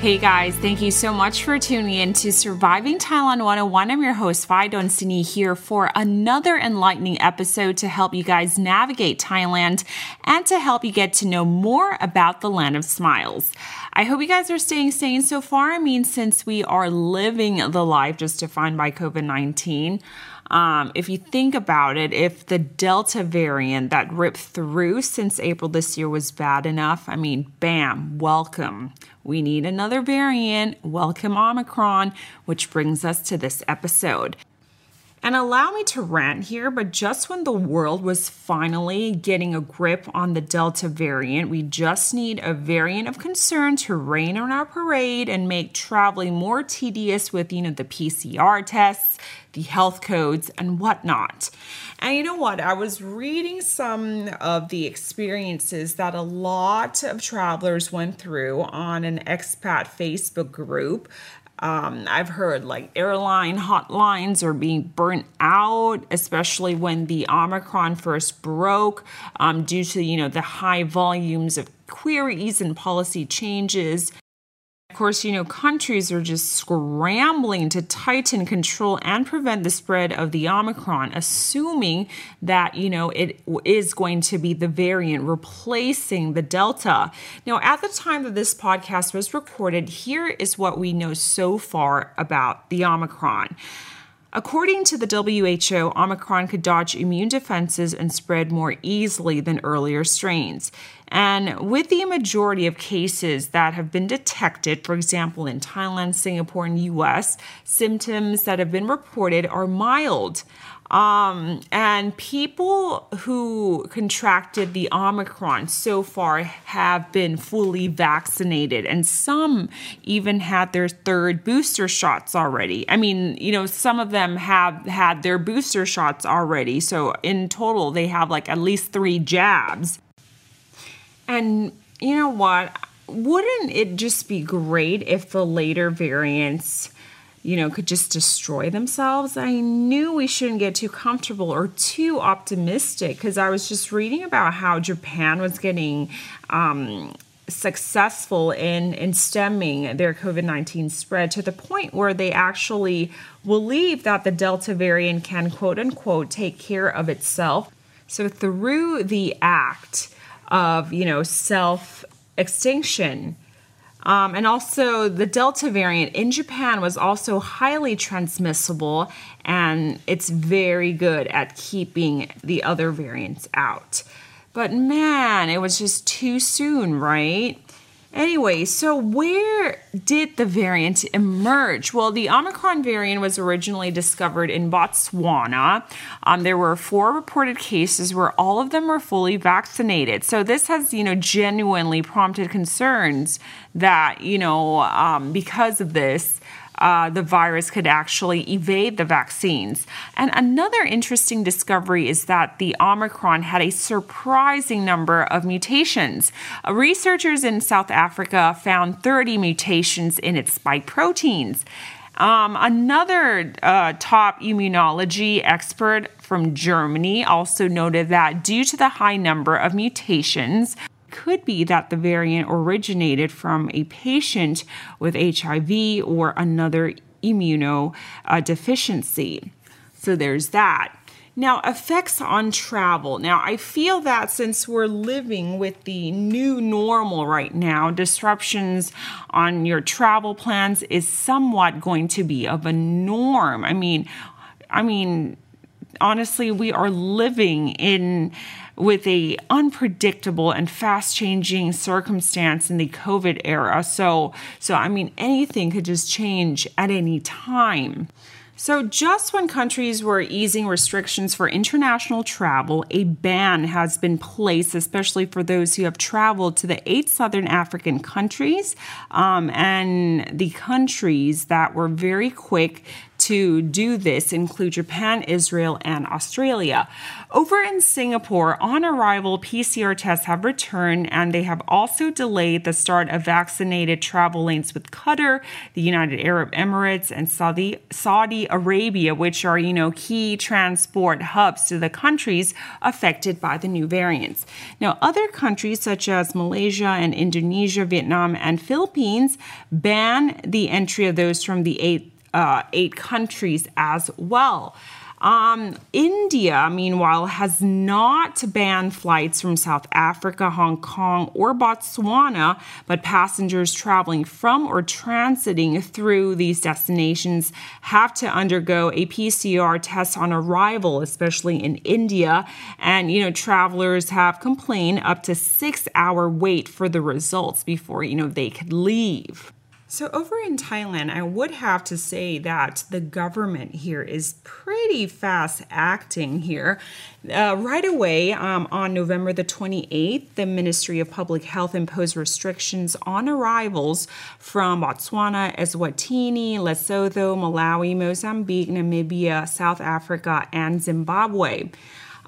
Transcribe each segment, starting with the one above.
Hey guys, thank you so much for tuning in to Surviving Thailand 101. I'm your host, Phi Donsini, here for another enlightening episode to help you guys navigate Thailand and to help you get to know more about the land of smiles. I hope you guys are staying sane so far. I mean, since we are living the life just defined by COVID 19. Um, if you think about it, if the Delta variant that ripped through since April this year was bad enough, I mean, bam, welcome. We need another variant. Welcome Omicron, which brings us to this episode. And allow me to rant here, but just when the world was finally getting a grip on the Delta variant, we just need a variant of concern to rain on our parade and make traveling more tedious with, you know, the PCR tests, the health codes, and whatnot. And you know what? I was reading some of the experiences that a lot of travelers went through on an expat Facebook group um, I've heard like airline hotlines are being burnt out, especially when the Omicron first broke, um, due to you know the high volumes of queries and policy changes course, you know, countries are just scrambling to tighten control and prevent the spread of the Omicron, assuming that, you know, it is going to be the variant replacing the Delta. Now, at the time that this podcast was recorded, here is what we know so far about the Omicron. According to the WHO, Omicron could dodge immune defenses and spread more easily than earlier strains. And with the majority of cases that have been detected, for example, in Thailand, Singapore, and US, symptoms that have been reported are mild. Um, and people who contracted the Omicron so far have been fully vaccinated, and some even had their third booster shots already. I mean, you know, some of them have had their booster shots already. So in total, they have like at least three jabs. And you know what? Wouldn't it just be great if the later variants, you know, could just destroy themselves? I knew we shouldn't get too comfortable or too optimistic because I was just reading about how Japan was getting um, successful in, in stemming their COVID 19 spread to the point where they actually believe that the Delta variant can, quote unquote, take care of itself. So, through the act, of you know self extinction. Um, and also, the Delta variant in Japan was also highly transmissible, and it's very good at keeping the other variants out. But man, it was just too soon, right? Anyway, so where did the variant emerge? Well, the Omicron variant was originally discovered in Botswana. Um, there were four reported cases where all of them were fully vaccinated. So this has, you know, genuinely prompted concerns that, you know, um, because of this, uh, the virus could actually evade the vaccines. And another interesting discovery is that the Omicron had a surprising number of mutations. Uh, researchers in South Africa found 30 mutations in its spike proteins. Um, another uh, top immunology expert from Germany also noted that due to the high number of mutations, could be that the variant originated from a patient with HIV or another immunodeficiency. So there's that. Now, effects on travel. Now, I feel that since we're living with the new normal right now, disruptions on your travel plans is somewhat going to be of a norm. I mean, I mean, honestly, we are living in with a unpredictable and fast changing circumstance in the covid era. So so i mean anything could just change at any time so, just when countries were easing restrictions for international travel, a ban has been placed, especially for those who have traveled to the eight southern African countries um, and the countries that were very quick to do this include Japan, Israel, and Australia. Over in Singapore, on arrival, PCR tests have returned and they have also delayed the start of vaccinated travel lanes with Qatar, the United Arab Emirates, and Saudi, Saudi Arabia, which are, you know, key transport hubs to the countries affected by the new variants. Now, other countries such as Malaysia and Indonesia, Vietnam, and Philippines ban the entry of those from the eight uh, eight countries as well. Um, India, meanwhile, has not banned flights from South Africa, Hong Kong, or Botswana, but passengers traveling from or transiting through these destinations have to undergo a PCR test on arrival, especially in India. And, you know, travelers have complained up to six hour wait for the results before, you know, they could leave. So, over in Thailand, I would have to say that the government here is pretty fast acting here. Uh, right away, um, on November the 28th, the Ministry of Public Health imposed restrictions on arrivals from Botswana, Eswatini, Lesotho, Malawi, Mozambique, Namibia, South Africa, and Zimbabwe.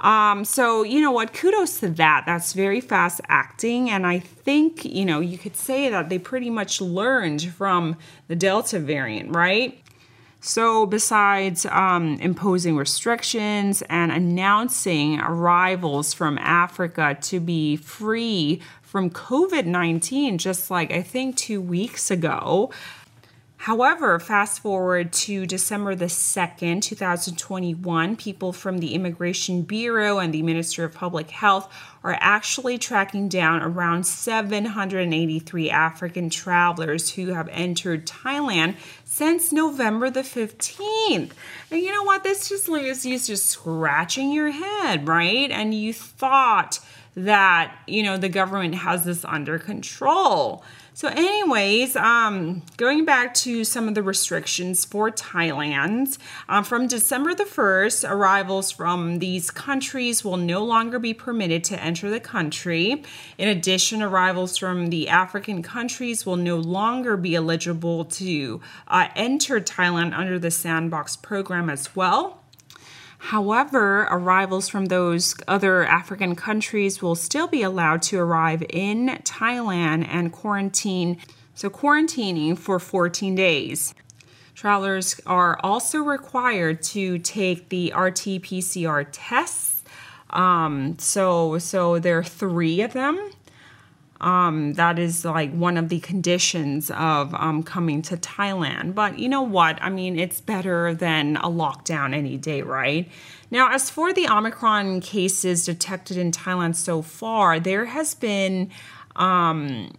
Um, so, you know what? Kudos to that. That's very fast acting. And I think, you know, you could say that they pretty much learned from the Delta variant, right? So, besides um, imposing restrictions and announcing arrivals from Africa to be free from COVID 19, just like I think two weeks ago, However, fast forward to December the 2nd, 2021, people from the Immigration Bureau and the Ministry of Public Health are actually tracking down around 783 African travelers who have entered Thailand since November the 15th. And you know what? This just leaves you just scratching your head, right? And you thought that, you know, the government has this under control. So, anyways, um, going back to some of the restrictions for Thailand, um, from December the 1st, arrivals from these countries will no longer be permitted to enter the country. In addition, arrivals from the African countries will no longer be eligible to uh, enter Thailand under the Sandbox program as well. However, arrivals from those other African countries will still be allowed to arrive in Thailand and quarantine, so quarantining for 14 days. Travelers are also required to take the RT PCR tests. Um, so, so there are three of them um, that is like one of the conditions of um, coming to Thailand. But you know what? I mean, it's better than a lockdown any day, right? Now, as for the Omicron cases detected in Thailand so far, there has been um,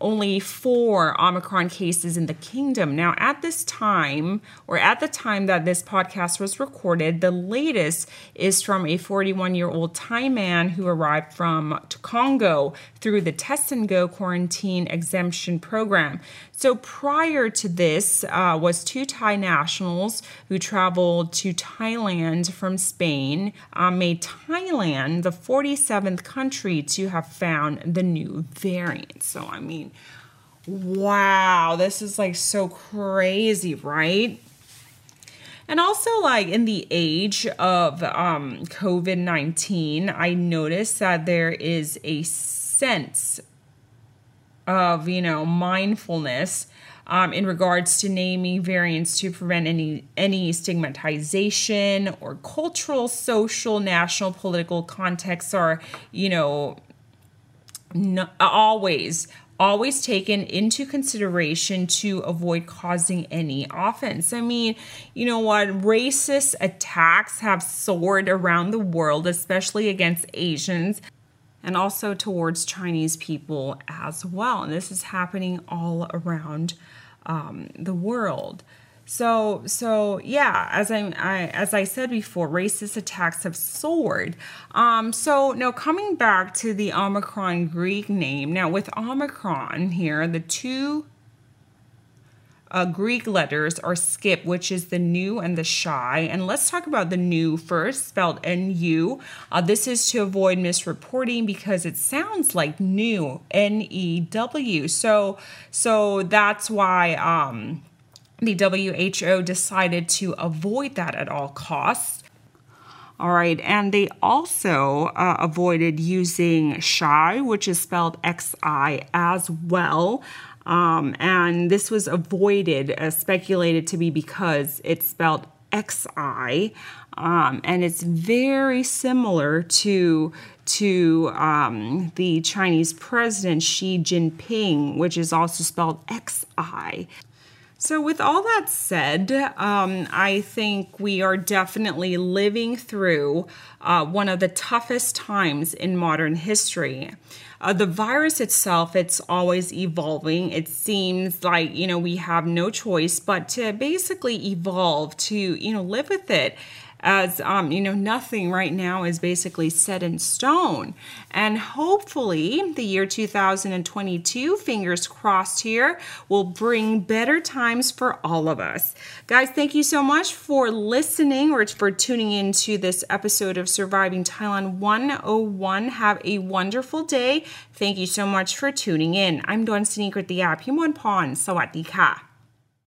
only four Omicron cases in the kingdom. Now, at this time, or at the time that this podcast was recorded, the latest is from a 41 year old Thai man who arrived from Congo through the Test and Go quarantine exemption program. So prior to this uh, was two Thai nationals who traveled to Thailand from Spain, um, made Thailand the 47th country to have found the new variant. So I mean, wow, this is like so crazy, right? And also, like in the age of um, COVID 19, I noticed that there is a sense of, you know, mindfulness um, in regards to naming variants to prevent any any stigmatization or cultural, social, national, political contexts are, you know, always always taken into consideration to avoid causing any offense. I mean, you know what? Racist attacks have soared around the world, especially against Asians and also towards Chinese people as well. And this is happening all around um, the world. So, so yeah, as I, I, as I said before, racist attacks have soared. Um, so now coming back to the Omicron Greek name. Now with Omicron here, the two uh, Greek letters are skip, which is the Nu and the Xi. And let's talk about the Nu first, spelled N U. Uh, this is to avoid misreporting because it sounds like new, N E W. So, so that's why. Um, the WHO decided to avoid that at all costs. All right, and they also uh, avoided using Xi, which is spelled X I, as well. Um, and this was avoided, uh, speculated to be because it's spelled XI, um, and it's very similar to to um, the Chinese president Xi Jinping, which is also spelled XI. So, with all that said, um, I think we are definitely living through uh, one of the toughest times in modern history. Uh, the virus itself, it's always evolving. It seems like, you know, we have no choice but to basically evolve to, you know, live with it as um, you know nothing right now is basically set in stone and hopefully the year 2022 fingers crossed here will bring better times for all of us guys thank you so much for listening or for tuning into this episode of surviving thailand 101 have a wonderful day thank you so much for tuning in i'm Dawn Sinikrit the app พิมลพรสวัสดีค่ะ